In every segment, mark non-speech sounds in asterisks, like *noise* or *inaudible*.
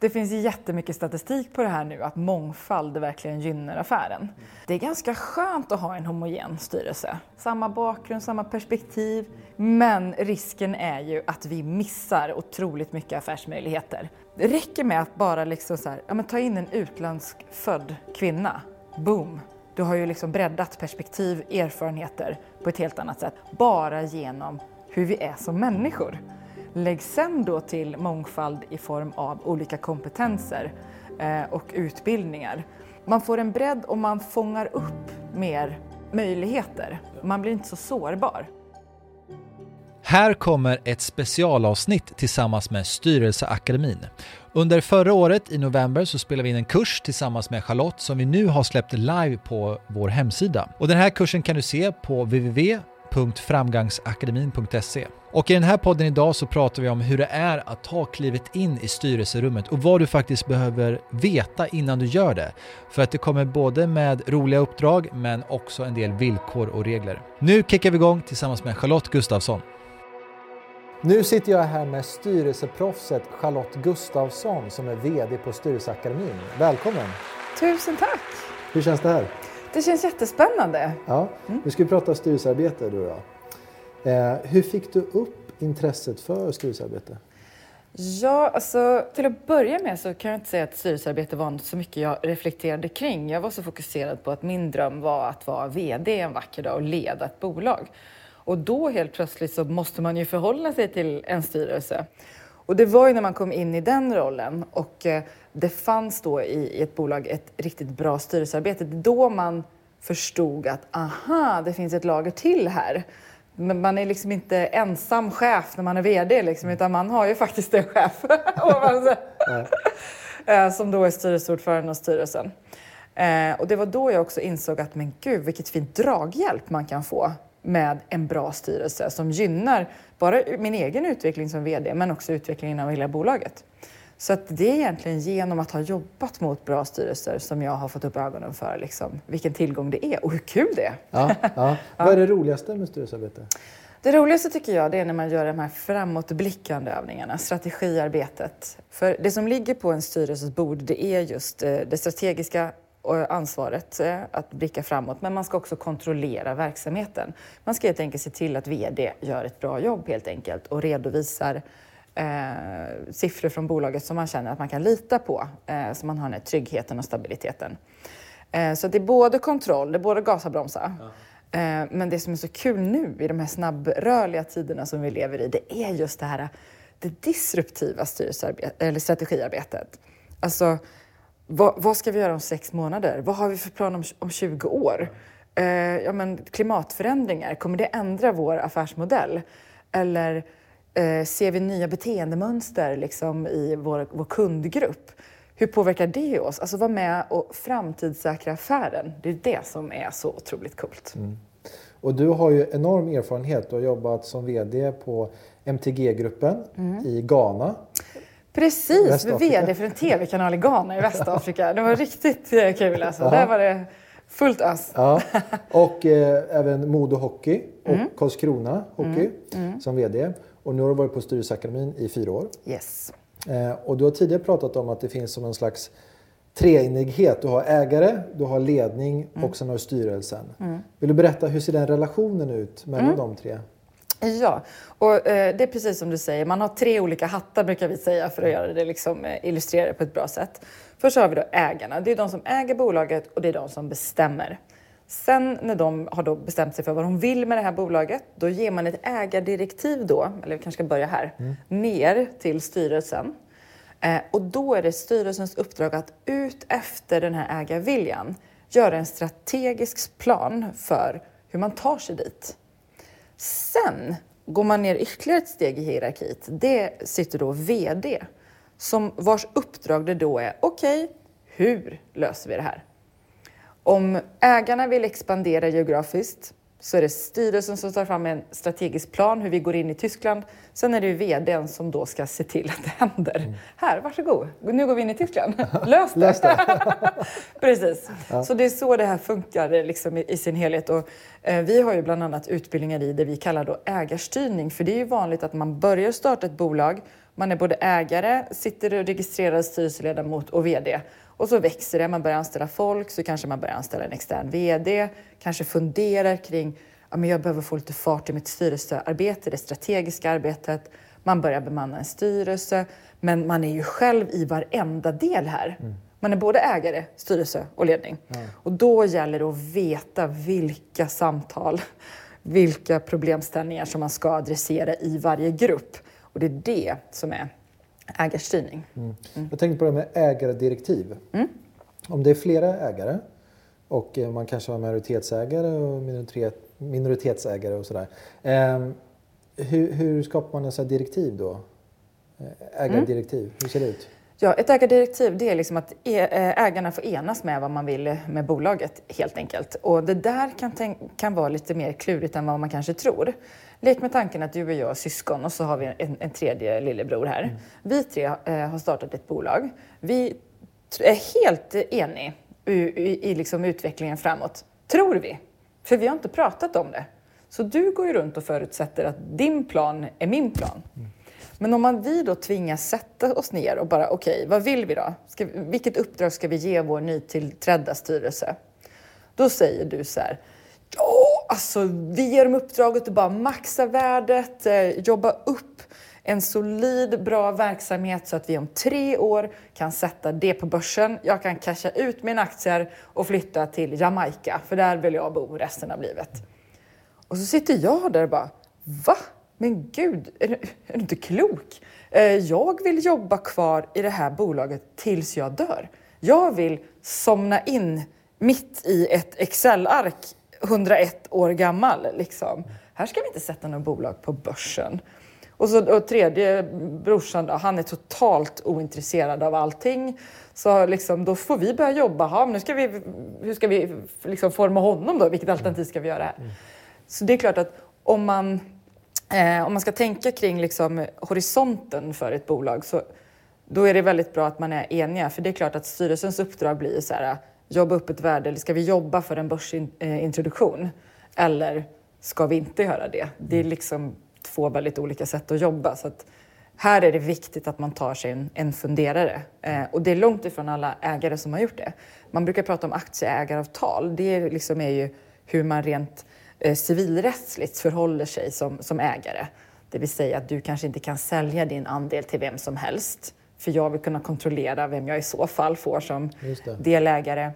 Det finns jättemycket statistik på det här nu, att mångfald verkligen gynnar affären. Det är ganska skönt att ha en homogen styrelse. Samma bakgrund, samma perspektiv. Men risken är ju att vi missar otroligt mycket affärsmöjligheter. Det räcker med att bara liksom så här, ja, men ta in en utländsk född kvinna. Boom! Du har ju liksom breddat perspektiv, erfarenheter på ett helt annat sätt. Bara genom hur vi är som människor. Lägg sen då till mångfald i form av olika kompetenser eh, och utbildningar. Man får en bredd och man fångar upp mer möjligheter. Man blir inte så sårbar. Här kommer ett specialavsnitt tillsammans med Styrelseakademin. Under förra året i november så spelade vi in en kurs tillsammans med Charlotte som vi nu har släppt live på vår hemsida. Och den här kursen kan du se på www www.framgangsakademin.se. Och i den här podden idag så pratar vi om hur det är att ta klivet in i styrelserummet och vad du faktiskt behöver veta innan du gör det. För att det kommer både med roliga uppdrag men också en del villkor och regler. Nu kickar vi igång tillsammans med Charlotte Gustafsson. Nu sitter jag här med styrelseproffset Charlotte Gustafsson som är VD på Styrelseakademin. Välkommen! Tusen tack! Hur känns det här? Det känns jättespännande. Ja, nu ska vi prata styrelsearbete du och jag. Eh, hur fick du upp intresset för styrelsearbete? Ja, alltså till att börja med så kan jag inte säga att styrelsearbete var så mycket jag reflekterade kring. Jag var så fokuserad på att min dröm var att vara VD en vacker dag och leda ett bolag. Och då helt plötsligt så måste man ju förhålla sig till en styrelse. Och det var ju när man kom in i den rollen och eh, det fanns då i ett bolag ett riktigt bra styrelsearbete. Då man förstod att aha, det finns ett lager till här. Man är liksom inte ensam chef när man är VD, liksom, utan man har ju faktiskt en chef *laughs* eh, som då är styrelseordförande och styrelsen. Eh, och det var då jag också insåg att men gud, vilket fint draghjälp man kan få med en bra styrelse som gynnar bara min egen utveckling som VD men också utvecklingen av hela bolaget. Så att det är egentligen genom att ha jobbat mot bra styrelser som jag har fått upp ögonen för liksom, vilken tillgång det är och hur kul det är. Ja, ja. *laughs* Vad är det roligaste med styrelsearbete? Det roligaste tycker jag det är när man gör de här framåtblickande övningarna, strategiarbetet. För det som ligger på en styrelses bord det är just eh, det strategiska ansvaret eh, att blicka framåt, men man ska också kontrollera verksamheten. Man ska helt enkelt se till att VD gör ett bra jobb helt enkelt och redovisar eh, siffror från bolaget som man känner att man kan lita på, eh, så man har den här tryggheten och stabiliteten. Eh, så det är både kontroll, det är både gasa och bromsa. Ja. Eh, men det som är så kul nu i de här snabbrörliga tiderna som vi lever i, det är just det här det disruptiva eller strategiarbetet. Alltså, vad, vad, ska vi göra om sex månader? Vad har vi för plan om, om 20 år? Eh, ja, men klimatförändringar, kommer det ändra vår affärsmodell? Eller Eh, ser vi nya beteendemönster liksom, i vår, vår kundgrupp? Hur påverkar det oss? Alltså vara med och framtidssäkra affären. Det är det som är så otroligt coolt. Mm. Och du har ju enorm erfarenhet. Du har jobbat som VD på MTG-gruppen mm. i Ghana. Precis, VD för en TV-kanal i Ghana i Västafrika. Det var riktigt eh, kul alltså. Där var det fullt ös. Ja. Och eh, även Modo Hockey och mm. Karlskrona Hockey mm. mm. som VD. Och nu har du varit på Styrelseakademin i fyra år. Yes. Eh, och du har tidigare pratat om att det finns som en slags treenighet. Du har ägare, du har ledning mm. och sen har du styrelsen. Mm. Vill du berätta hur ser den relationen ut mellan mm. de tre? Ja, och eh, det är precis som du säger. Man har tre olika hattar brukar vi säga för att göra det liksom, eh, illustrera det på ett bra sätt. Först har vi då ägarna. Det är de som äger bolaget och det är de som bestämmer. Sen när de har då bestämt sig för vad de vill med det här bolaget, då ger man ett ägardirektiv då, eller vi kanske ska börja här, mm. ner till styrelsen. Eh, och då är det styrelsens uppdrag att ut efter den här ägarviljan göra en strategisk plan för hur man tar sig dit. Sen går man ner ytterligare ett steg i hierarkiet. Det sitter då VD som vars uppdrag det då är, okej, okay, hur löser vi det här? Om ägarna vill expandera geografiskt så är det styrelsen som tar fram en strategisk plan hur vi går in i Tyskland. Sen är det ju vdn som då ska se till att det händer. Mm. Här, varsågod, nu går vi in i Tyskland. *laughs* Lös det! Lös det. *laughs* Precis. Ja. Så det är så det här funkar liksom i, i, sin helhet. Och, eh, vi har ju bland annat utbildningar i det vi kallar då ägarstyrning. För det är ju vanligt att man börjar starta ett bolag Man är både ägare, sitter och registrerad styrelseledamot och VD. Och så växer det, man börjar anställa folk, så kanske man börjar anställa en extern VD, kanske funderar kring ja, men jag behöver få lite fart i mitt styrelsearbete, det strategiska arbetet. Man börjar bemanna en styrelse, men man är ju själv i varenda del här. Mm. Man är både ägare, styrelse och ledning. Mm. Och då gäller det att veta vilka samtal, vilka problemställningar som man ska adressera i varje grupp. Och det är det som är ägarstyrning. Mm. mm. Jag tänkte på det med ägardirektiv. Mm. Om det är flera ägare och man kanske har majoritetsägare och minoritetsägare och sådär. Eh, hur, hur, skapar man en direktiv då? Ägardirektiv, mm. hur ser det ut? Ja, ett ägardirektiv det är liksom att eh, ägarna får enas med vad man vill med bolaget helt enkelt. Och det där kan, kan vara lite mer klurigt än vad man kanske tror. Lek med tanken att du och jag är syskon och så har vi en, en tredje lillebror här. Mm. Vi tre eh, har startat ett bolag. Vi är helt eniga i, i, i liksom utvecklingen framåt, tror vi. För vi har inte pratat om det. Så du går ju runt och förutsätter att din plan är min plan. Mm. Men om man, vi då tvingas sätta oss ner och bara, okej, okay, vad vill vi då? Ska, vilket uppdrag ska vi ge vår nytillträdda styrelse? Då säger du så här, alltså vi ger dem uppdraget att bara maxa värdet, eh, jobba upp en solid, bra verksamhet så att vi om tre år kan sätta det på börsen. Jag kan casha ut mina aktier och flytta till Jamaica, för där vill jag bo resten av livet. Och så sitter jag där och bara, va? Men gud, är du, är du inte klok? Eh, jag vill jobba kvar i det här bolaget tills jag dör. Jag vill somna in mitt i ett Excel-ark 101 år gammal. Liksom. Här ska vi inte sätta något bolag på börsen. Och, så, och tredje brorsan då, han är totalt ointresserad av allting. Så liksom, då får vi börja jobba. Ha, nu ska vi, hur ska vi liksom forma honom då? Vilket alternativ ska vi göra här? Mm. Så det är klart att om man Eh, om man ska tänka kring liksom horisonten för ett bolag så då är det väldigt bra att man är eniga. För det är klart att styrelsens uppdrag blir så här, jobba upp ett värde. Eller ska vi jobba för en börsintroduktion? Eller ska vi inte göra det? Det är liksom två väldigt olika sätt att jobba. Så att här är det viktigt att man tar sig en, en funderare. Eh, och det är långt ifrån alla ägare som har gjort det. Man brukar prata om aktieägaravtal. Det liksom är ju hur man rent eh, civilrättsligt förhåller sig som, som ägare. Det vill säga att du kanske inte kan sälja din andel till vem som helst. För jag vill kunna kontrollera vem jag i så fall får som delägare.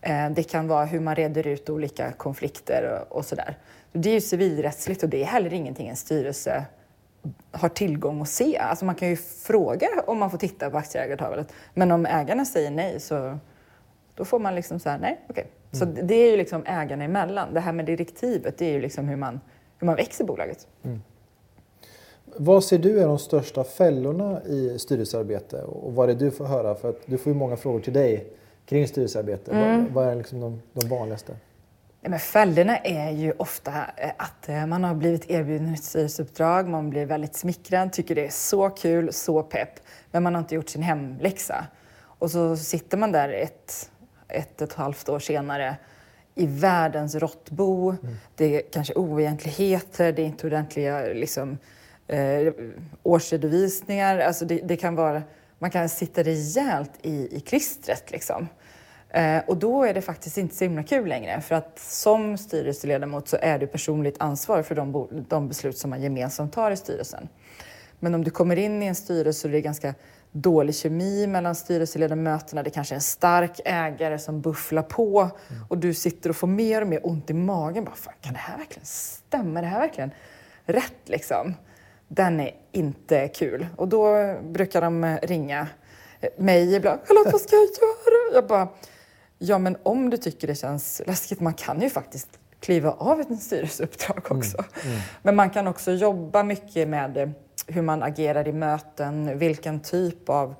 Eh, det kan vara hur man reder ut olika konflikter och, sådär. Det är ju civilrättsligt och det är heller ingenting en styrelse har tillgång att se. Alltså man kan ju fråga om man får titta på aktieägartalet. Men om ägarna säger nej så då får man liksom säga nej, okej. Okay. Så mm. det är ju liksom ägarna emellan. Det här med direktivet, det är ju liksom hur man, hur man växer bolaget. Mm. Vad ser du är de största fällorna i styrelsearbete och vad är det du får höra? För att du får ju många frågor till dig kring styrelsearbete. Mm. Vad, vad, är liksom de, de vanligaste? men fällorna är ju ofta att eh, man har blivit erbjuden ett styrelseuppdrag, man blir väldigt smickrad, tycker det är så kul, så pepp, men man har inte gjort sin hemläxa. Och så sitter man där ett ett och ett halvt år senare i världens råttbo. Mm. Det är kanske oegentligheter, det är inte ordentliga liksom, eh, årsredovisningar. Alltså det, det, kan vara, man kan sitta rejält i, i klistret. Liksom. Eh, och då är det faktiskt inte så himla kul längre. För att som styrelseledamot så är du personligt ansvarig för de, de beslut som man gemensamt tar i styrelsen. Men om du kommer in i en styrelse och det är ganska dålig kemi mellan styrelseledamöterna. Det kanske är en stark ägare som bufflar på mm. och du sitter och får mer och mer ont i magen. Bara, Fan, kan det här verkligen stämma? Är det här verkligen rätt? Liksom? Den är inte kul. Och då brukar de ringa mig ibland. Charlotte, vad ska jag göra? Jag bara, ja men om du tycker det känns läskigt, man kan ju faktiskt kliva av ett styrelseuppdrag också. Mm. Mm. Men man kan också jobba mycket med hur man agerar i möten, vilken typ av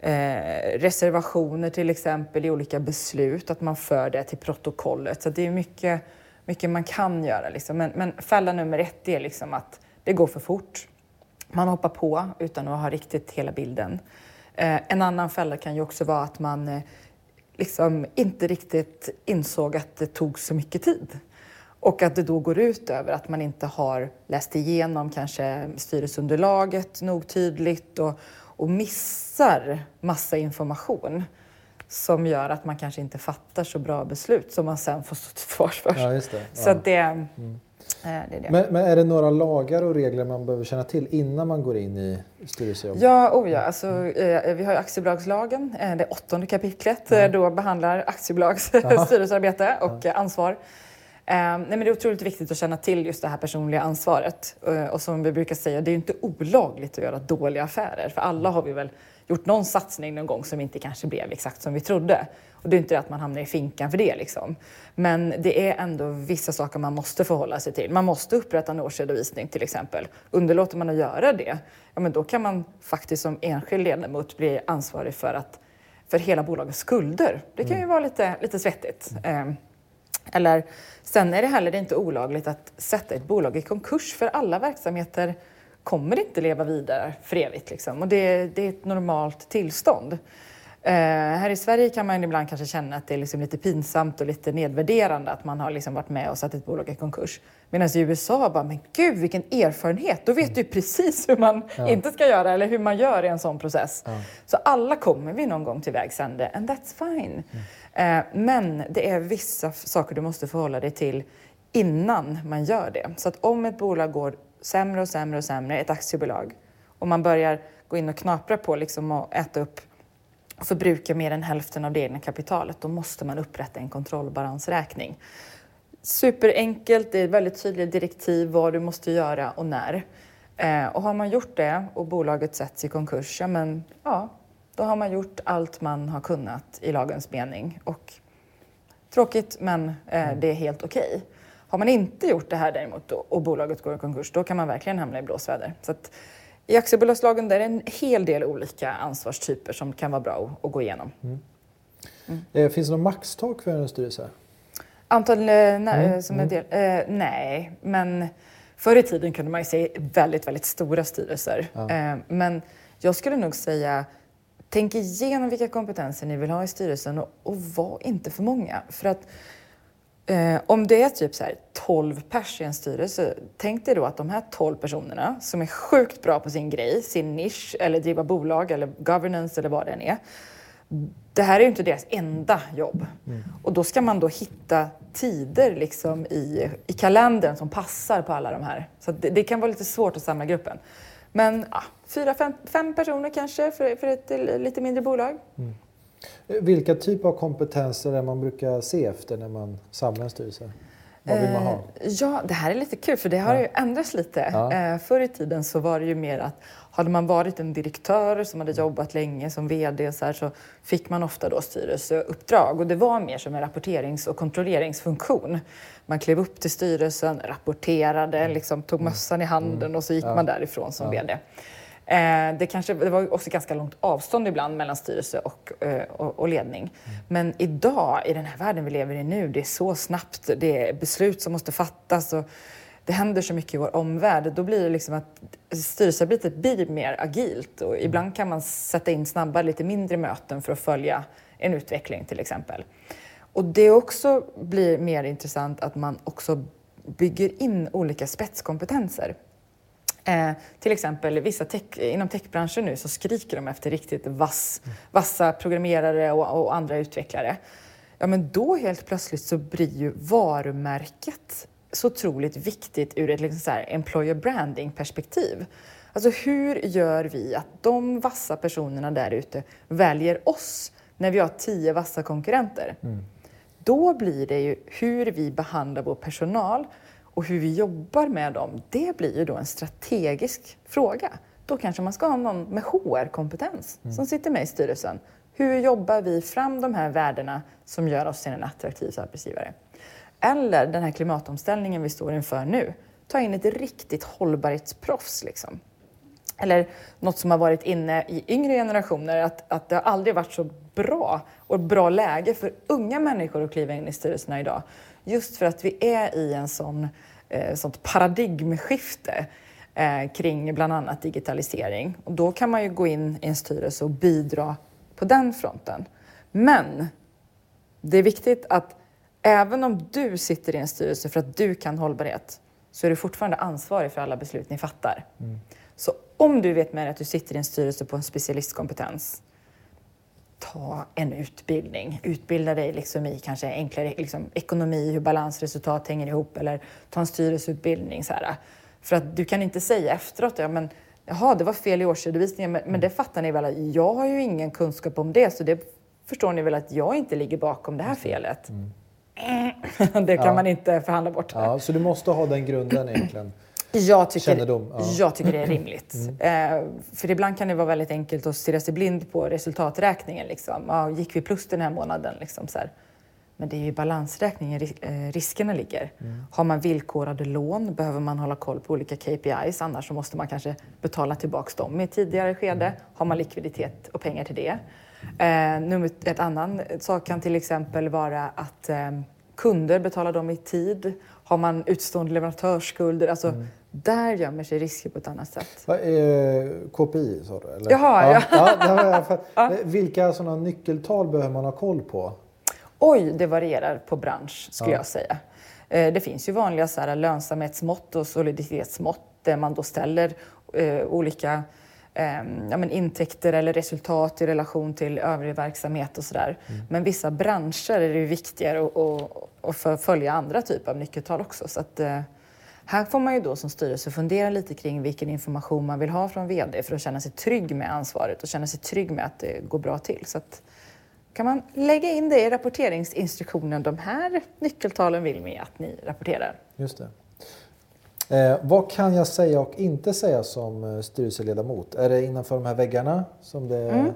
eh, reservationer till exempel i olika beslut, att man för det till protokollet. Så det är mycket, mycket man kan göra. Liksom. Men, men fälla nummer ett är liksom att det går för fort. Man hoppar på utan att ha riktigt hela bilden. Eh, en annan fälla kan ju också vara att man eh, liksom inte riktigt insåg att det tog så mycket tid. Och att det då går ut över att man inte har läst igenom kanske styrelseunderlaget nog tydligt och, och missar massa information som gör att man kanske inte fattar så bra beslut som man sen får stå till *laughs* svars för. Ja, det. Så Ja. det, mm. Det är det. Men, men är det några lagar och regler man behöver känna till innan man går in i styrelsejobb? Ja, oh ja. Alltså, eh, vi har ju aktiebolagslagen, eh, det åttonde kapitlet, eh, då behandlar aktiebolags *laughs* styrelsearbete och eh, ansvar. Eh, nej, men det är otroligt viktigt att känna till just det här personliga ansvaret. Eh, och som vi brukar säga, det är ju inte olagligt att göra dåliga affärer. För alla har vi väl gjort någon satsning någon gång som inte kanske blev exakt som vi trodde. Och det är inte att man hamnar i finkan för det liksom. Men det är ändå vissa saker man måste förhålla sig till. Man måste upprätta en årsredovisning till exempel. Underlåter man att göra det, ja men då kan man faktiskt som enskild ledamot bli ansvarig för, att, för hela bolagets skulder. Det kan ju vara lite, lite svettigt. Eh, eller sen är det heller inte olagligt att sätta ett bolag i konkurs för alla verksamheter kommer inte leva vidare för evigt. Liksom. Och det, det är ett normalt tillstånd. Eh, här i Sverige kan man ibland kanske känna att det är liksom lite pinsamt och lite nedvärderande att man har liksom varit med och satt ett bolag i konkurs. Medan i USA bara, men gud vilken erfarenhet! Då vet du precis hur man inte ska göra eller hur man gör i en sån process. Så alla kommer vi någon gång till vägs ände and that's fine. Eh, men det är vissa saker du måste förhålla dig till innan man gör det. Så att om ett bolag går sämre och sämre och sämre, ett aktiebolag, och man börjar gå in och knapra på liksom och äta upp och förbruka mer än hälften av det egna kapitalet, då måste man upprätta en kontrollbalansräkning. Superenkelt, det är väldigt tydliga direktiv vad du måste göra och när. Eh, och har man gjort det och bolaget sätts i konkurs, ja men ja, då har man gjort allt man har kunnat i lagens mening. Och tråkigt, men eh, det är helt okej. Har man inte gjort det här däremot och bolaget går i konkurs, då kan man verkligen hamna i blåsväder. Så att, I aktiebolagslagen är det en hel del olika ansvarstyper som kan vara bra att, att gå igenom. Eh, Finns det någon maxtak för en styrelse? Antal eh, nej, som är del, eh, nej, men förr i tiden kunde man ju se väldigt, väldigt stora styrelser. Eh, men jag skulle nog säga, tänk igenom vilka kompetenser ni vill ha i styrelsen och, och var inte för många. För att eh, om det är typ så här 12 pers i en styrelse, tänk dig då att de här 12 personerna som är sjukt bra på sin grej, sin nisch eller driva bolag eller governance eller vad det än är. Det här är ju inte deras enda jobb. Och då ska man då hitta tider liksom i, i kalendern som passar på alla de här. Så det, det kan vara lite svårt att samla gruppen. Men ja, fyra, fem, fem personer kanske för, för ett lite mindre bolag. Eh, Vilka typer av kompetenser är man brukar se efter när man samlar en styrelse? Vad vill man ha? Eh, Ja, det här är lite kul för det har ju ändrats lite. Ja. Eh, förr i tiden så var det ju mer att hade man varit en direktör som hade jobbat länge som VD så, här, så fick man ofta då styrelseuppdrag och det var mer som en rapporterings och kontrolleringsfunktion. Man klev upp till styrelsen, rapporterade, liksom, tog mössan i handen och så gick man därifrån som VD. Eh, det, kanske, det var också ganska långt avstånd ibland mellan styrelse och, eh, och, och ledning. Men idag, i den här världen vi lever i nu, det är så snabbt. Det är beslut som måste fattas och det händer så mycket i vår omvärld. Då blir det liksom att styrelsearbetet typ- blir mer agilt och ibland kan man sätta in snabba, lite mindre möten för att följa en utveckling till exempel. Och det också blir mer intressant att man också bygger in olika spetskompetenser. Eh, till exempel vissa tech, inom techbranschen nu så skriker de efter riktigt vass, vassa programmerare och, och andra utvecklare. Ja, men då helt plötsligt så blir ju varumärket så otroligt viktigt ur ett liksom så här employer branding perspektiv. Alltså hur gör vi att de vassa personerna där ute väljer oss när vi har tio vassa konkurrenter? Då blir det ju hur vi behandlar vår personal och hur vi jobbar med dem. Det blir ju då en strategisk fråga. Då kanske man ska ha någon med HR-kompetens som sitter med i styrelsen. Hur jobbar vi fram de här värdena som gör oss till en attraktiv arbetsgivare? Eller den här klimatomställningen vi står inför nu. Ta in ett riktigt hållbarhetsproffs. Liksom. Eller något som har varit inne i yngre generationer, att, att det har aldrig varit så bra och bra läge för unga människor att kliva in i styrelserna idag. Just för att vi är i en sån, eh, sånt paradigmskifte eh, kring bland annat digitalisering. Och då kan man ju gå in i en styrelse och bidra på den fronten. Men det är viktigt att även om du sitter i en styrelse för att du kan hållbarhet så är du fortfarande ansvarig för alla beslut ni fattar. Mm. Så om du vet med dig att du sitter i en styrelse på en specialistkompetens, ta en utbildning. Utbilda dig liksom i kanske enklare liksom, ekonomi, hur balansresultat hänger ihop eller ta en styrelseutbildning. Så här. För att du kan inte säga efteråt, ja men jaha, det var fel i årsredovisningen, men, men det fattar ni väl jag har ju ingen kunskap om det, så det förstår ni väl att jag inte ligger bakom det här felet. Mm. *laughs* det kan ja. man inte förhandla bort. Ja, så du måste ha den grunden egentligen? Jag tycker, ja. jag tycker det är rimligt. Mm. Eh, för ibland kan det vara väldigt enkelt att stirra sig blind på resultaträkningen. Liksom. Ja, gick vi plus den här månaden? Liksom, så här. Men det är ju balansräkningen eh, riskerna ligger. Mm. Har man villkorade lån behöver man hålla koll på olika KPIs. Annars så måste man kanske betala tillbaka dem i ett tidigare skede. Mm. Har man likviditet och pengar till det? Eh, nummer, ett annan sak kan till exempel vara att eh, kunder betalar dem i tid. Har man utstående leverantörsskulder? Alltså, mm. Där gömmer sig risker på ett annat sätt. Vad är KPI sa du? Eller? Jaha, ja. ja. ja, *laughs* ja. Vilka sådana nyckeltal behöver man ha koll på? Oj, det varierar på bransch skulle jag säga. Eh, det finns ju vanliga så här, lönsamhetsmått och soliditetsmått där man då ställer eh, olika eh, ja, men intäkter eller resultat i relation till övrig verksamhet och sådär. Mm. Men vissa branscher är det viktigare att, att följa andra typer av nyckeltal också. Så att, eh, här får man ju då som styrelse fundera lite kring vilken information man vill ha från VD för att känna sig trygg med ansvaret och känna sig trygg med att det går bra till. Så att, kan man lägga in det i rapporteringsinstruktionen. De här nyckeltalen vill vi att ni rapporterar. Just det. Eh, vad kan jag säga och inte säga som eh, styrelseledamot? Är det innanför de här väggarna som det mm.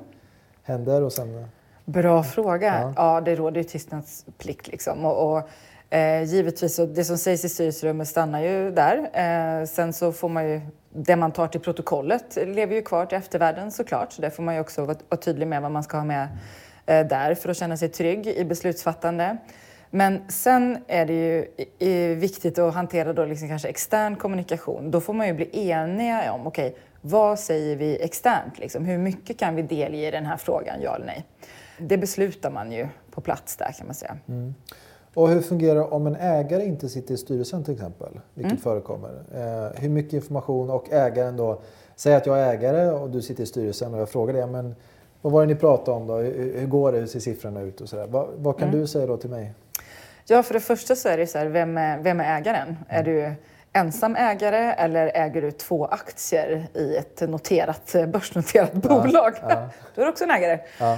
händer? Och sen... Bra fråga. Ja. ja, det råder ju tystnadsplikt. Liksom. Och, och eh, givetvis, så det som sägs i styrelserummet stannar ju där. Eh, sen så får man ju det man tar till protokollet lever ju kvar till eftervärlden såklart. Så det får man ju också vara, vara tydlig med vad man ska ha med Eh, där för att känna sig trygg i beslutsfattande. Men sen är det ju viktigt att hantera då liksom kanske extern kommunikation. Då får man ju bli eniga om, okej, okay, vad säger vi externt? Liksom? Hur mycket kan vi delge i den här frågan, ja eller nej? Det beslutar man ju på plats där kan man säga. Mm. Och hur fungerar det om en ägare inte sitter i styrelsen till exempel, vilket mm. förekommer? Eh, hur mycket information och ägaren då, säg att jag är ägare och du sitter i styrelsen och jag frågar dig, men vad var det ni pratade om då? Hur, går det? Hur ser siffrorna ut? Och så vad, vad, kan mm. du säga då till mig? Ja, för det första så är det så här, vem är, vem är ägaren? Mm. Är du ensam ägare eller äger du två aktier i ett noterat, börsnoterat ja, bolag? Ja. *laughs* Då är du också en ägare. Ja.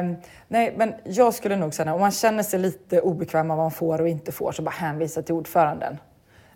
Um, nej, men jag skulle nog säga om man känner sig lite obekväm med vad man får och inte får så bara hänvisa till ordföranden.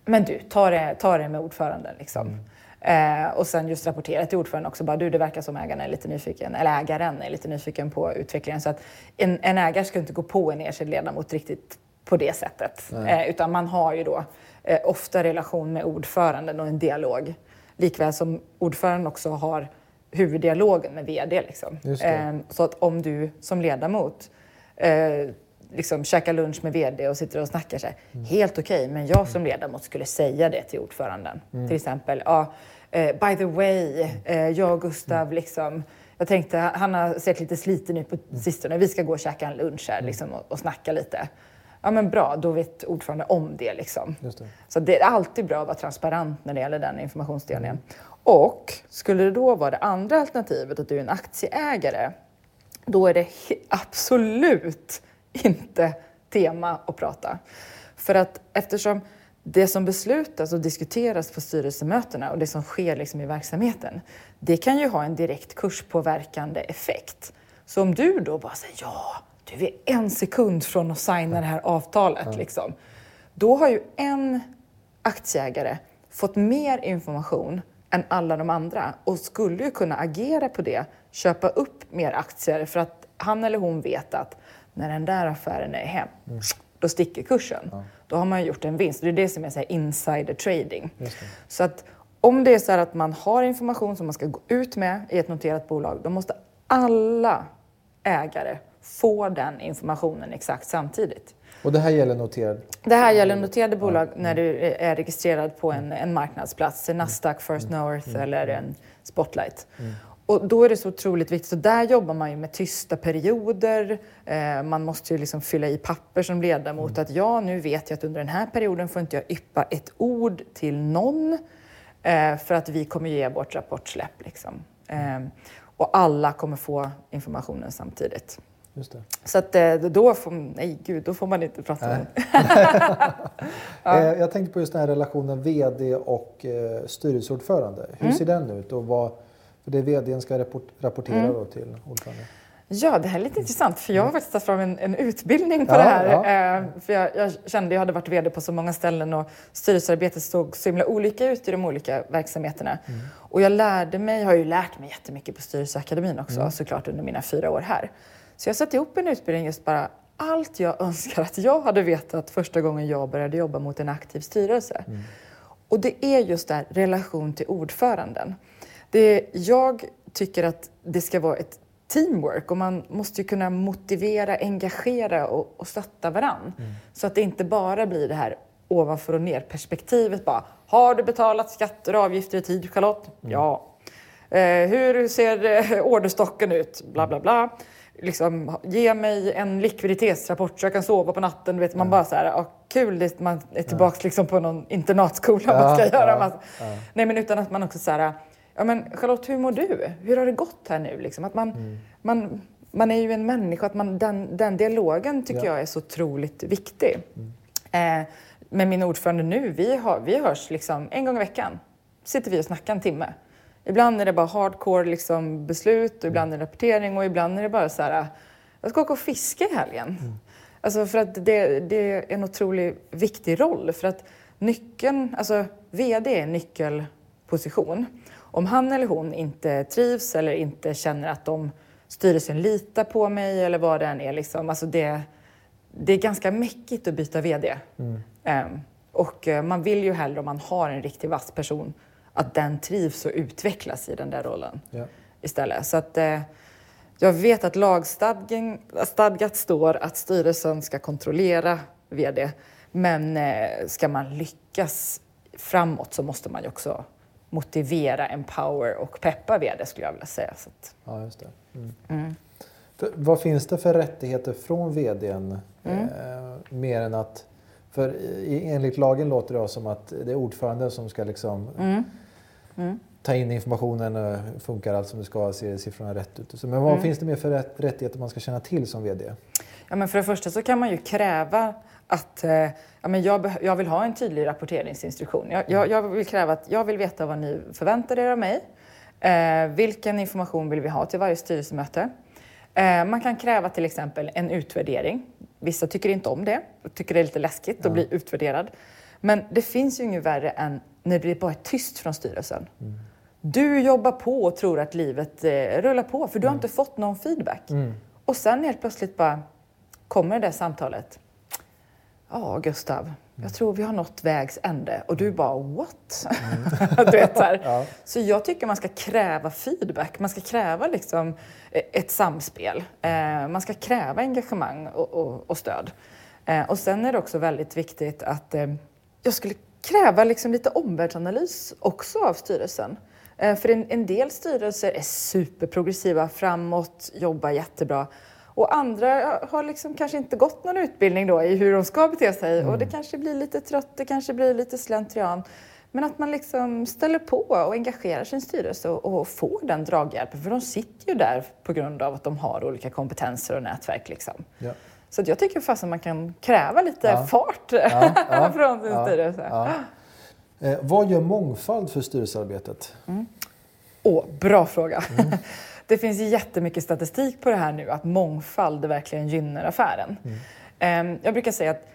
Men du, ta det, ta det med ordföranden liksom. Mm. Eh, och sen just rapportera till ordföranden också. Bara, du, det verkar som ägaren är lite nyfiken, eller ägaren är lite nyfiken på utvecklingen. Så att en, en ägare ska inte gå på en enskild ledamot riktigt på det sättet. Eh, utan man har ju då eh, ofta relation med ordföranden och en dialog. Likväl som ordföranden också har huvuddialogen med VD. Liksom. Eh, så att om du som ledamot eh, liksom käkar lunch med VD och sitter och snackar. Så här, mm. Helt okej, okay, men jag som ledamot skulle säga det till ordföranden. Mm. Till exempel, ja, uh, by the way, uh, jag och Gustav mm. liksom, jag tänkte, han har sett lite sliten ut på mm. sistone. Vi ska gå och käka en lunch här mm. liksom, och, och snacka lite. Ja men bra, då vet ordförande om det. Liksom. Det. Så det är alltid bra att vara transparent när det gäller den informationsdelningen. Mm. Och skulle det då vara det andra alternativet, att du är en aktieägare, då är det absolut inte tema att prata. För att eftersom det som beslutas och diskuteras på styrelsemötena och det som sker liksom i verksamheten, det kan ju ha en direkt kurspåverkande effekt. Så om du då bara säger ja, du är en sekund från att signa det här avtalet, mm. liksom, då har ju en aktieägare fått mer information än alla de andra och skulle ju kunna agera på det, köpa upp mer aktier för att han eller hon vet att när den där affären är hem, mm. då sticker kursen. Ja. Då har man gjort en vinst. Det är det som är så insider trading. Så att om det är så att man har information som man ska gå ut med i ett noterat bolag, då måste alla ägare få den informationen exakt samtidigt. Och det här gäller noterade? Det här gäller noterade bolag när du är registrerad på en, en marknadsplats, en Nasdaq First mm. North mm. eller en Spotlight. Mm. Och då är det så otroligt viktigt. Så där jobbar man ju med tysta perioder. Eh, man måste ju liksom fylla i papper som ledamot mm. att ja, nu vet jag att under den här perioden får inte jag yppa ett ord till någon eh, för att vi kommer ge vårt rapportsläpp. Liksom. Eh, och alla kommer få informationen samtidigt. Så att eh, då får, nej gud, då får man inte prata om det. *laughs* ja. Eh, jag tänkte på just den här relationen VD och eh, styrelseordförande. Hur mm. ser den ut? Och vad, för det VDn ska rapportera mm. då till ordförande. Ja, det här är lite intressant för jag har faktiskt tagit fram en, en utbildning på ja, det här. Ja. För jag, jag, kände, jag hade varit VD på så många ställen och styrelsearbetet såg så himla olika ut i de olika verksamheterna. Mm. Och jag lärde mig, har ju lärt mig jättemycket på Styrelseakademin också mm. såklart under mina fyra år här. Så jag satte ihop en utbildning just bara allt jag *laughs* önskar att jag hade vetat första gången jag började jobba mot en aktiv styrelse. Mm. Och det är just där relation till ordföranden. Det, jag tycker att det ska vara ett teamwork och man måste ju kunna motivera, engagera och, och stötta varann. Mm. Så att det inte bara blir det här ovanför och ner perspektivet bara. Har du betalat skatter och avgifter i tid, Charlotte? Mm. Ja. Eh, hur ser eh, orderstocken ut? Bla, bla, bla liksom, ge mig en likviditetsrapport så jag kan sova på natten. Vet, man bara så här, ah, kul, det, man är tillbaka ja. liksom på någon internatskola ja, man ska göra. Ja, man, Nej, men utan att man också så här, ja men Charlotte, hur mår du? Hur har det gått här nu? Liksom, att man, mm. man, man är ju en människa, att man, den, den dialogen tycker jag är så otroligt viktig. Mm. Eh, med min ordförande nu, vi, har, vi hörs liksom en gång i veckan. sitter vi och snackar en timme. Ibland är det bara hardcore liksom beslut och ibland är det rapportering och ibland är det bara så här, jag ska åka och fiska i helgen. Mm. Alltså för att det, det, är en otroligt viktig roll för att nyckeln, alltså VD är en nyckelposition. Om han eller hon inte trivs eller inte känner att de styrelsen litar på mig eller vad det än är, liksom, alltså det, det är ganska mäckigt att byta VD. Mm. Um, och uh, man vill ju hellre om man har en riktigt vass person att den trivs och utvecklas i den där rollen ja. istället. Så att, eh, jag vet att lagstadgat står att styrelsen ska kontrollera VD. Men eh, ska man lyckas framåt så måste man ju också motivera, empower och peppa VD skulle jag vilja säga. Så att, ja, just det. Mm. Mm. För, vad finns det för rättigheter från VDn? Mm. Eh, mer än att för enligt lagen låter det som att det är ordföranden som ska liksom mm. Mm. ta in informationen, funkar allt som det ska, ser siffrorna rätt ut. Men vad mm. finns det mer för rättigheter man ska känna till som VD? Ja, men för det första så kan man ju kräva att eh, ja, men jag, jag vill ha en tydlig rapporteringsinstruktion. Jag, jag, jag, vill kräva att jag vill veta vad ni förväntar er av mig. Eh, vilken information vill vi ha till varje styrelsemöte? Eh, man kan kräva till exempel en utvärdering. Vissa tycker inte om det, tycker det är lite läskigt ja. att bli utvärderad. Men det finns ju inget värre än när det bara är tyst från styrelsen. Mm. Du jobbar på och tror att livet eh, rullar på för du har mm. inte fått någon feedback. Mm. Och sen helt plötsligt bara kommer det där samtalet. Ja, Gustav, jag tror vi har nått vägs ände. Och du mm. bara what? Mm. *laughs* du vet, så, ja. så jag tycker man ska kräva feedback. Man ska kräva liksom eh, ett samspel. Eh, man ska kräva engagemang och, och, och stöd. Eh, och sen är det också väldigt viktigt att jag skulle kräva liksom lite omvärldsanalys också av styrelsen. Eh, för en, en del styrelser är superprogressiva, framåt, jobbar jättebra. Och andra har liksom kanske inte gått någon utbildning då i hur de ska bete sig mm. och det kanske blir lite trött, det kanske blir lite slentrian. Men att man liksom ställer på och engagerar sin styrelse och, och får den draghjälpen. För de sitter ju där på grund av att de har olika kompetenser och nätverk. Liksom. Ja. Så jag tycker att man kan kräva lite ja. fart ja, ja, *laughs* från sin styrelse. Eh, vad gör mångfald för styrelsearbetet? Mm. Oh, bra fråga. Mm. *laughs* det finns jättemycket statistik på det här nu, att mångfald verkligen gynnar affären. Mm. Eh, jag brukar säga att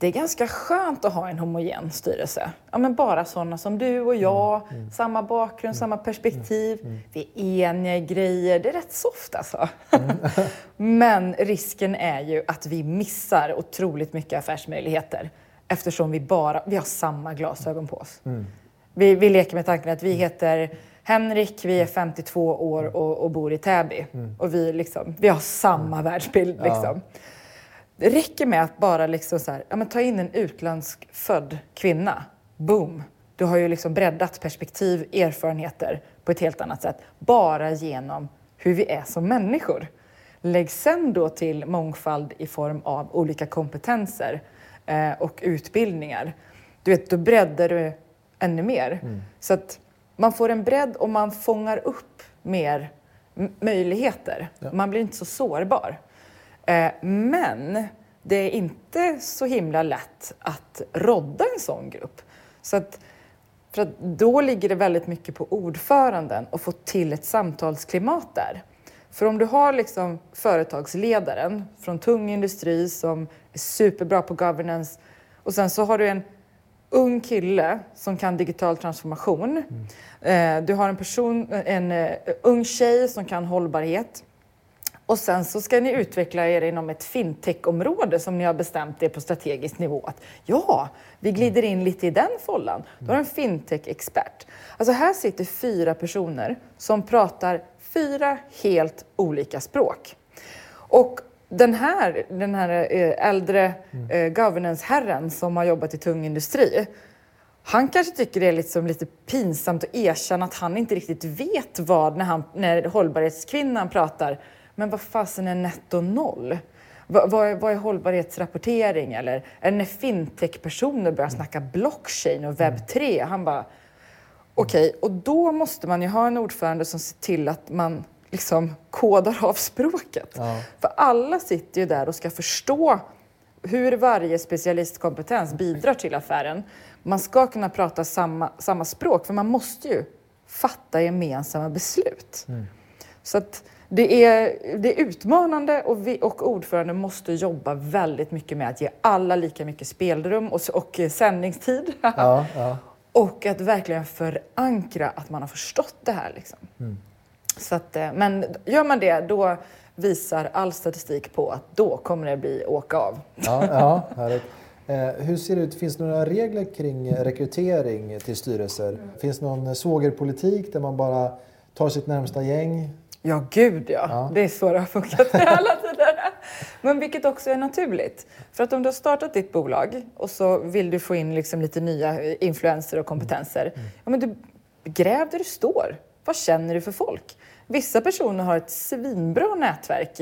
det är ganska skönt att ha en homogen styrelse. Ja, men bara sådana som du och jag, mm. Mm. samma bakgrund, mm. samma perspektiv. Mm. mm. Vi är eniga i grejer. Det är rätt soft alltså. Mm. *laughs* *laughs* men risken är ju att vi missar otroligt mycket affärsmöjligheter eftersom vi bara vi har samma glasögon på oss. Vi, vi leker med tanken att vi heter Henrik, vi är 52 år och, och bor i Täby. Och vi, liksom, vi har samma världsbild. Liksom. Ja. Det räcker med att bara liksom så här, ja, men ta in en utländsk född kvinna. Boom! Du har ju liksom breddat perspektiv, erfarenheter på ett helt annat sätt bara genom hur vi är som människor. Lägg sen då till mångfald i form av olika kompetenser eh, och utbildningar. Du vet, då breddar du ännu mer. Mm. Så att man får en bredd och man fångar upp mer möjligheter. Ja. Man blir inte så sårbar. Eh, men det är inte så himla lätt att rodda en sån grupp. Så att, för att då ligger det väldigt mycket på ordföranden att få till ett samtalsklimat där. För om du har liksom företagsledaren från tung industri som är superbra på governance och sen så har du en ung kille som kan digital transformation. Mm. Du har en person, en uh, ung tjej som kan hållbarhet. Och sen så ska ni utveckla er inom ett fintech-område som ni har bestämt er på strategisk nivå. Att, ja, vi glider in lite i den follan. Då har en fintech-expert. Alltså här sitter fyra personer som pratar fyra helt olika språk. Och den här, den här eh, äldre mm. Eh, governance-herren som har jobbat i tung industri, han kanske tycker det är liksom lite pinsamt att erkänna att han inte riktigt vet vad när, han, när hållbarhetskvinnan pratar. Men vad fasen är netto noll? Vad, vad, är, vad är hållbarhetsrapportering? Eller är det när fintech-personer börjar snacka blockchain och webb 3? Han bara, okej, okay, och då måste man ju ha en ordförande som ser till att man liksom kodar av språket. Ja. För alla sitter ju där och ska förstå hur varje specialistkompetens bidrar till affären. Man ska kunna prata samma, samma språk, för man måste ju fatta gemensamma beslut. Mm. Så att det är, det är utmanande och, vi, och ordförande måste jobba väldigt mycket med att ge alla lika mycket spelrum och, och sändningstid. *laughs* Ja, ja. och att verkligen förankra att man har förstått det här. Liksom. Mm. Så att, eh, men gör man det, då visar all statistik på att då kommer det bli åka av. Ja, ja *laughs* härligt. Eh, hur ser det ut? Finns det några regler kring rekrytering till styrelser? Finns det någon svågerpolitik där man bara tar sitt närmsta gäng? Ja, gud ja. ja. Det är så det har funkat hela tiden. Men vilket också är naturligt. För att om du har startat ditt bolag och så vill du få in liksom lite nya influenser och kompetenser. Mm. Ja, men du gräv där du står. Vad känner du för folk? Vissa personer har ett svinbra nätverk,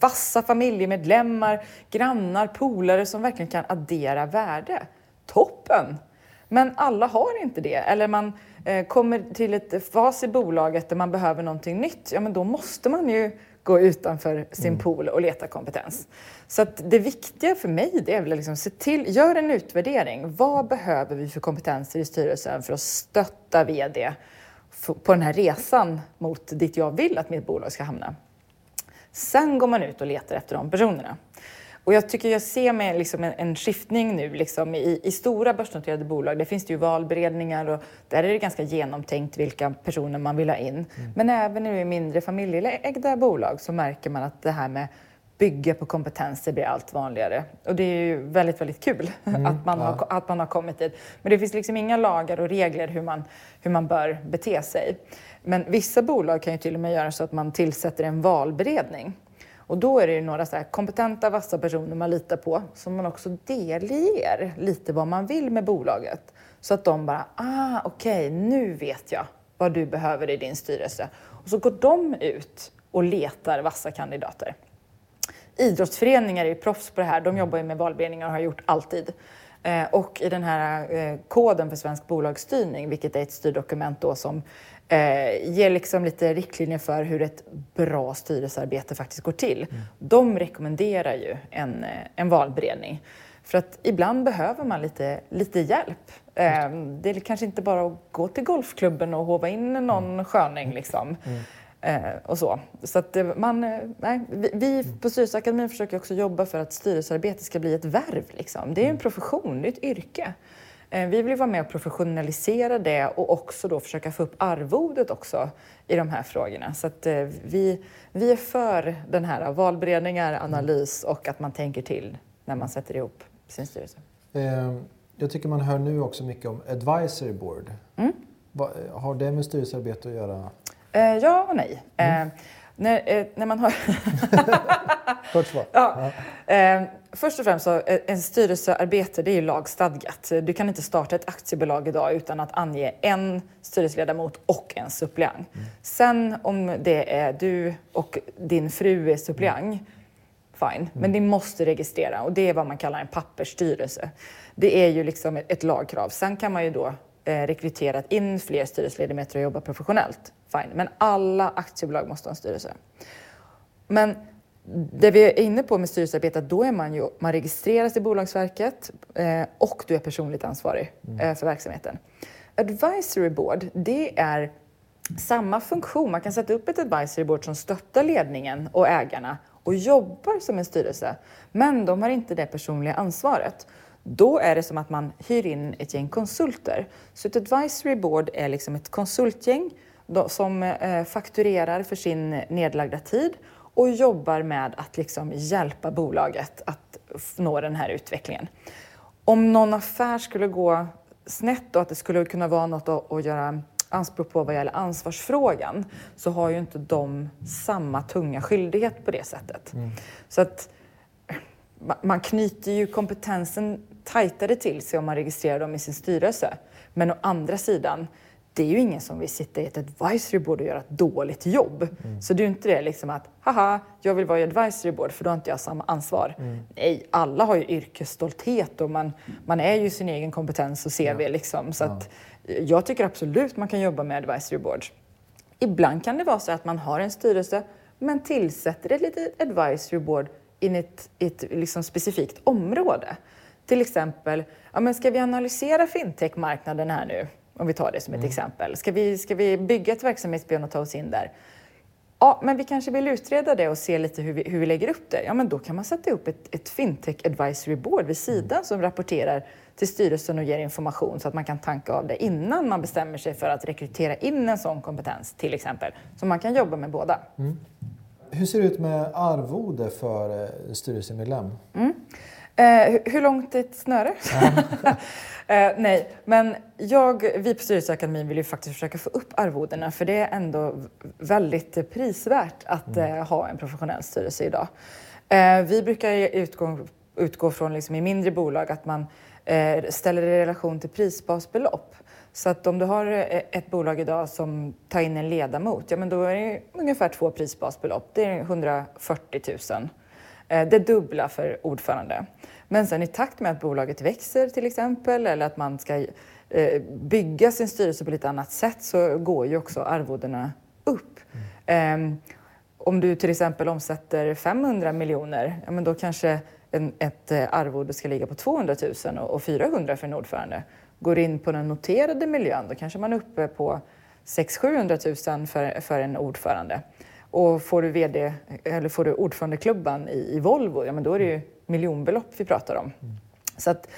vassa familjemedlemmar, grannar, polare som verkligen kan addera värde. Toppen! Men alla har inte det. Eller man kommer till ett fas i bolaget där man behöver någonting nytt. Ja, men då måste man ju gå utanför sin mm. pool och leta kompetens. Så att det viktiga för mig det är väl liksom se till, gör en utvärdering. Vad behöver vi för kompetenser i styrelsen för att stötta VD på den här resan mot dit jag vill att mitt bolag ska hamna. Sen går man ut och letar efter de personerna. Och jag tycker jag ser med liksom en, en skiftning nu liksom i, i, stora börsnoterade bolag. Där finns det ju valberedningar och där är det ganska genomtänkt vilka personer man vill ha in. Mm. Men även nu i mindre familjeägda bolag så märker man att det här med bygga på kompetenser blir allt vanligare. Och det är ju väldigt, väldigt kul *laughs* mm, att, man ja. har, att man har kommit dit. Men det finns liksom inga lagar och regler hur man, hur man bör bete sig. Men vissa bolag kan ju till och med göra så att man tillsätter en valberedning. Och då är det ju några så kompetenta, vassa personer man litar på som man också delger lite vad man vill med bolaget. Så att de bara, ah okej, okay, nu vet jag vad du behöver i din styrelse. Och så går de ut och letar vassa kandidater idrottsföreningar är ju proffs på det här. De jobbar ju med valberedningar och har gjort alltid. Eh, och i den här eh, koden för svensk bolagsstyrning, vilket är ett styrdokument då som eh, ger liksom lite riktlinjer för hur ett bra styrelsearbete faktiskt går till. Mm. De rekommenderar ju en, en valberedning. För att ibland behöver man lite, lite hjälp. Det är kanske inte bara att gå till golfklubben och hova in någon mm. sköning. Liksom. Mm. Eh, och så. Så att man, eh, nej, vi, vi på Styrelseakademin försöker också jobba för att styrelsearbete ska bli ett värv. Liksom. Det är en mm. profession, det är ett yrke. Eh, vi vill vara med och professionalisera det och också då försöka få upp arvodet också i de här frågorna. Så att eh, vi, vi är för den här valberedningar, analys och att man tänker till när man sätter ihop sin styrelse. Eh, jag tycker man hör nu också mycket om advisory board. Mm. Har det med styrelsearbete att göra? Eh, ja och nej. Mm. När, eh, när man har... *laughs* Kort svar. Ja. Eh, först och främst så eh, en styrelsearbete det är ju lagstadgat. Du kan inte starta ett aktiebolag idag utan att ange en styrelseledamot och en suppleant. Sen om det är du och din fru är suppleant, fine. Men ni måste registrera och det är vad man kallar en pappersstyrelse. Det är ju liksom ett ett lagkrav. Sen kan man ju då eh, rekrytera in fler styrelseledamöter och jobba professionellt. Fine. Men alla aktiebolag måste ha en styrelse. Men det vi är inne på med styrelsearbete, då är man ju, man registreras i Bolagsverket eh, och du är personligt ansvarig eh, för verksamheten. Advisory board, det är samma funktion. Man kan sätta upp ett advisory board som stöttar ledningen och ägarna och jobbar som en styrelse. Men de har inte det personliga ansvaret. Då är det som att man hyr in ett gäng konsulter. Så ett advisory board är liksom ett konsultgäng som eh, fakturerar för sin nedlagda tid och jobbar med att liksom hjälpa bolaget att nå den här utvecklingen. Om någon affär skulle gå snett och att det skulle kunna vara något att, göra anspråk på vad gäller ansvarsfrågan så har ju inte de samma tunga skyldighet på det sättet. Så att ma- man knyter ju kompetensen tajtare till sig om man registrerar dem i sin styrelse. Men å andra sidan, det är ju ingen som vill sitta i ett advisory board och göra ett dåligt jobb. Så det är ju inte det liksom att, haha, jag vill vara i advisory board för då har inte jag samma ansvar. Nej, alla har ju yrkesstolthet och man, man är ju sin egen kompetens och CV liksom. Så att jag tycker absolut man kan jobba med advisory boards. Ibland kan det vara så att man har en styrelse men tillsätter ett litet advisory board in ett, ett liksom specifikt område. Till exempel, ja, men ska vi analysera fintech-marknaden här nu? Om vi tar det som ett exempel. Ska vi, ska vi bygga ett verksamhetsben och ta oss in där? Ja, men vi kanske vill utreda det och se lite hur vi, hur vi lägger upp det. Ja, men då kan man sätta upp ett, ett fintech advisory board vid sidan som rapporterar till styrelsen och ger information så att man kan tanka av det innan man bestämmer sig för att rekrytera in en sån kompetens till exempel. Så man kan jobba med båda. Hur ser det ut med arvode för eh, styrelsemedlem? Eh, hur- långt är ett snöre? eh, nej, men jag, vi på Styrelseakademin vill ju faktiskt försöka få upp arvodena för det är ändå väldigt prisvärt att eh, ha en professionell styrelse idag. Eh, vi brukar utgå, utgå från liksom i mindre bolag att man eh, ställer i relation till prisbasbelopp. Så att om du har eh, ett bolag idag som tar in en ledamot, ja men då är det ungefär två prisbasbelopp. Det är 140 000. Eh, Det dubbla för ordförande. Men sen i takt med att bolaget växer till exempel eller att man ska eh, bygga sin styrelse på lite annat sätt så går ju också arvodena upp. Ehm, Om du till exempel omsätter 500 miljoner, ja, men då kanske en, ett eh, arvode ska ligga på 200 000 och, och 400 för en ordförande. Går in på den noterade miljön, då kanske man är uppe på 600-700 000 för, för en ordförande. Och får du, VD, eller får du ordförandeklubban i, i Volvo, ja, men då är det ju miljonbelopp vi pratar om. Så att,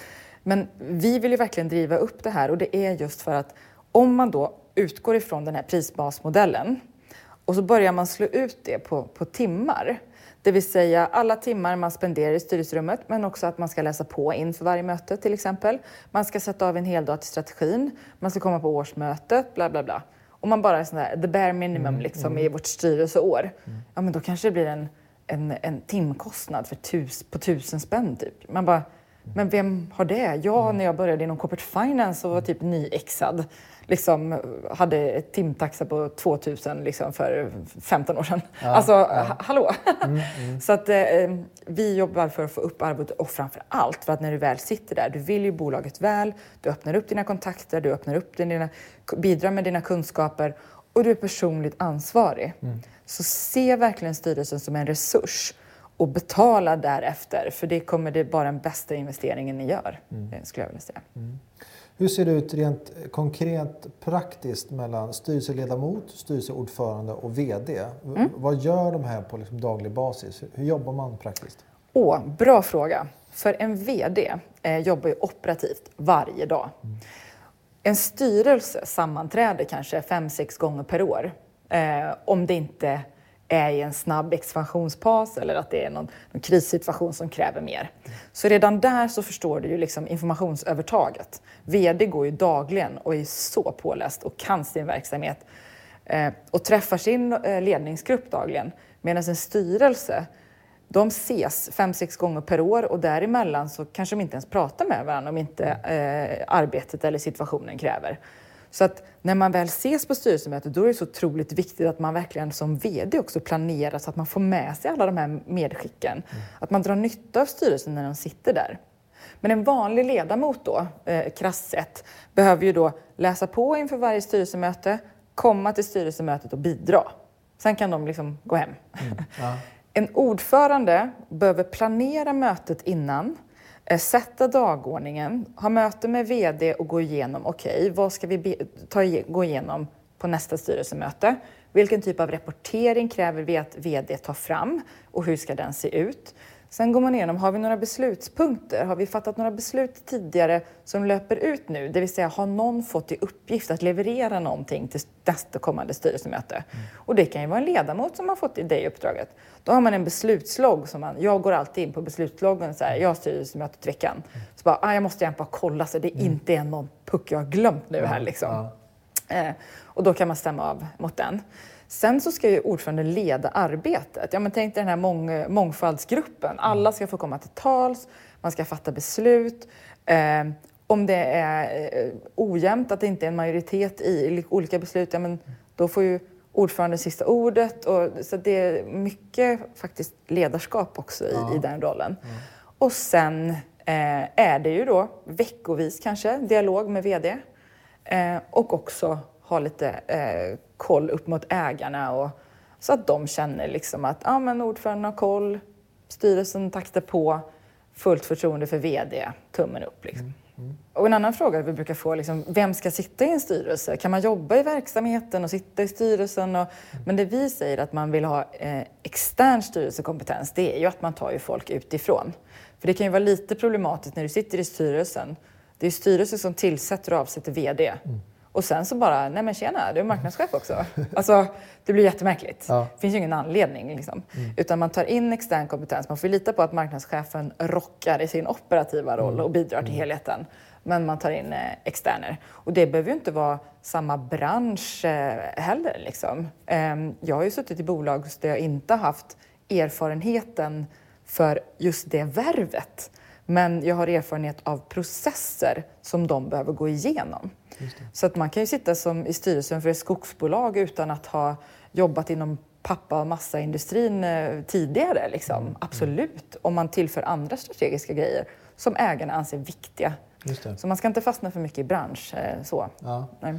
men vi vill ju verkligen driva upp det här och det är just för att om man då utgår ifrån den här prisbasmodellen och så börjar man slå ut det på, på timmar. Det vill säga alla timmar man spenderar i styrelserummet men också att man ska läsa på inför varje möte till exempel. Man ska sätta av en hel dag till strategin, man ska komma på årsmötet, bla bla bla. Om man bara är sån där, the bare minimum liksom i vårt styrelseår, ja men då kanske det blir en, en, en timkostnad för tus, på tusen spänn typ. Man bara, men vem har det? Jag när jag började inom corporate finance och var typ nyexad liksom, hade ett timtaxa på 2000 liksom, för 15 år sedan. alltså, ha- hallå! *laughs* Så att eh, vi jobbar för att få upp arvodet och framför allt för att när du väl sitter där, du vill ju bolaget väl, du öppnar upp dina kontakter, du öppnar upp dina, bidrar med dina kunskaper och du är personligt ansvarig. Så se verkligen styrelsen som en resurs och betala därefter, för det kommer det vara den bästa investeringen ni gör, eh, skulle jag vilja säga. Hur ser det ut rent konkret praktiskt mellan styrelseledamot, styrelseordförande och VD? Mm. Vad gör de här på liksom daglig basis? Hur jobbar man praktiskt? Åh, bra fråga. För en VD eh, jobbar ju operativt varje dag. En styrelse sammanträder kanske fem, sex gånger per år. Eh, om det inte är i en snabb expansionspas eller att det är någon, någon krissituation som kräver mer. Så redan där så förstår du ju liksom informationsövertaget. VD går ju dagligen och är så påläst och kan sin verksamhet. eh, och träffar sin eh, ledningsgrupp dagligen. Medan en styrelse, de ses fem, sex gånger per år och däremellan så kanske de inte ens pratar med varandra om inte eh, arbetet eller situationen kräver. Så att när man väl ses på styrelsemötet då är det så otroligt viktigt att man verkligen som VD också planerar så att man får med sig alla de här medskicken. Mm. Att man drar nytta av styrelsen när de sitter där. Men en vanlig ledamot då, eh, krasst sett, behöver ju då läsa på inför varje styrelsemöte, komma till styrelsemötet och bidra. Sen kan de liksom gå hem. Mm. Ja. En ordförande behöver planera mötet innan, Eh, sätta dagordningen, ha möte med VD och gå igenom, okej, okay, vad ska vi ta, gå igenom på nästa styrelsemöte? Vilken typ av rapportering kräver vi att VD tar fram och hur ska den se ut? Sen går man igenom, har vi några beslutspunkter? Har vi fattat några beslut tidigare som löper ut nu? Det vill säga, har någon fått i uppgift att leverera någonting till nästa kommande styrelsemöte? Mm. Och det kan ju vara en ledamot som har fått det uppdraget. Då har man en beslutslogg som man, jag går alltid in på beslutsloggen så här, jag har styrelsemötet veckan. Mm. Så bara, ah, jag måste bara kolla så det mm. inte är någon puck jag har glömt nu här liksom. Eh, och då kan man stämma av mot den. Sen så ska ju ordföranden leda arbetet. Ja, men tänk dig den här mång mångfaldsgruppen. Alla ska få komma till tals, man ska fatta beslut. Eh, om det är eh, ojämnt, att det inte är en majoritet i olika beslut, ja, men då får ju ordföranden sista ordet. Och, så det är mycket faktiskt ledarskap också i, ja. i den rollen. Ja. Och sen eh, är det ju då veckovis kanske dialog med VD eh, och också ha lite eh, koll upp mot ägarna och, så att de känner liksom att ja, men ordföranden har koll, styrelsen taktar på, fullt förtroende för VD, tummen upp. Liksom. Mm. Mm. Och en annan fråga vi brukar få, liksom, vem ska sitta i en styrelse? Kan man jobba i verksamheten och sitta i styrelsen? Och, mm. Men det vi säger att man vill ha eh, extern styrelsekompetens, det är ju att man tar ju folk utifrån. För det kan ju vara lite problematiskt när du sitter i styrelsen. Det är styrelsen som tillsätter och avsätter VD. Mm. Och sen så bara, nej men tjena, du är marknadschef också. *laughs* Alltså, det blir jättemärkligt. Ja. Det finns ju ingen anledning. Liksom. Mm. Utan man tar in extern kompetens. Man får lita på att marknadschefen rockar i sin operativa roll mm. och bidrar till mm. helheten. Men man tar in eh, externer. Och det behöver ju inte vara samma bransch eh, heller. Liksom. Eh, jag har ju suttit i bolag där jag inte haft erfarenheten för just det värvet. Men jag har erfarenhet av processer som de behöver gå igenom. Så att man kan ju sitta som i styrelsen för ett skogsbolag utan att ha jobbat inom pappa och massaindustrin eh, tidigare. Liksom. Mm. Absolut, om man tillför andra strategiska grejer som ägarna anser viktiga. Så man ska inte fastna för mycket i bransch. Eh, så. Ja. Eh,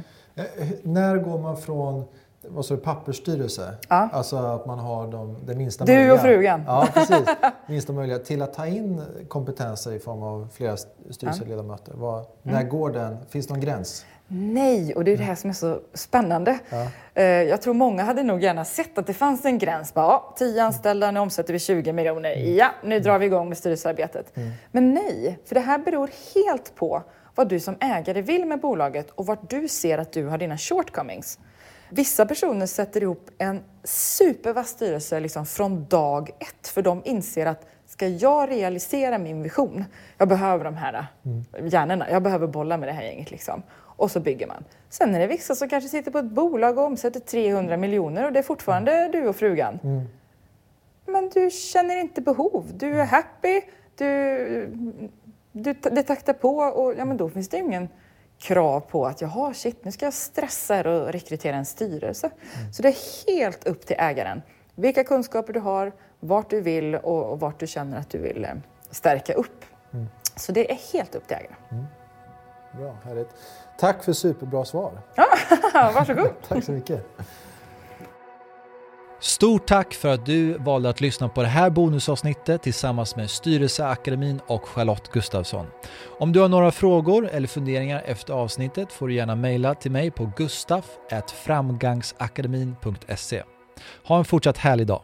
när går man från vad sa du, pappersstyrelse? Ja. Alltså att man har de, det minsta du möjliga. Du och frugan. Ja, precis. *laughs* minsta möjliga. Till att ta in kompetenser i form av flera styrelseledamöter. Vad, mm. När går den? Finns det någon gräns? Nej, och det är det här som är så spännande. Ja. Eh, jag tror många hade nog gärna sett att det fanns en gräns. Bara, ja, 10 anställda, nu omsätter vi 20 miljoner. Mm. Ja, nu drar vi igång med styrelsearbetet. Mm. Men nej, för det här beror helt på vad du som ägare vill med bolaget och vart du ser att du har dina shortcomings. Vissa personer sätter ihop en supervass styrelse liksom från dag ett, för de inser att ska jag realisera min vision, jag behöver de här mm. hjärnorna, jag behöver bolla med det här gänget. Liksom. Och så bygger man. Sen är det vissa som kanske sitter på ett bolag och omsätter 300 miljoner och det är fortfarande mm. du och frugan. Mm. Men du känner inte behov. Du är mm. happy, du, du, det taktar på och ja, men då finns det ingen krav på att jaha, shit, nu ska jag stressa och rekrytera en styrelse. Mm. Så det är helt upp till ägaren. Vilka kunskaper du har, vart du vill och, och vart du känner att du vill eh, stärka upp. Mm. Så det är helt upp till ägaren. Mm. Bra, härligt. Tack för superbra svar. Ja, *laughs* varsågod. tack så mycket. Stort tack för att du valde att lyssna på det här bonusavsnittet tillsammans med Styrelseakademin och Charlotte Gustafsson. Om du har några frågor eller funderingar efter avsnittet får du gärna mejla till mig på gustaf.framgangsakademin.se. Ha en fortsatt härlig dag.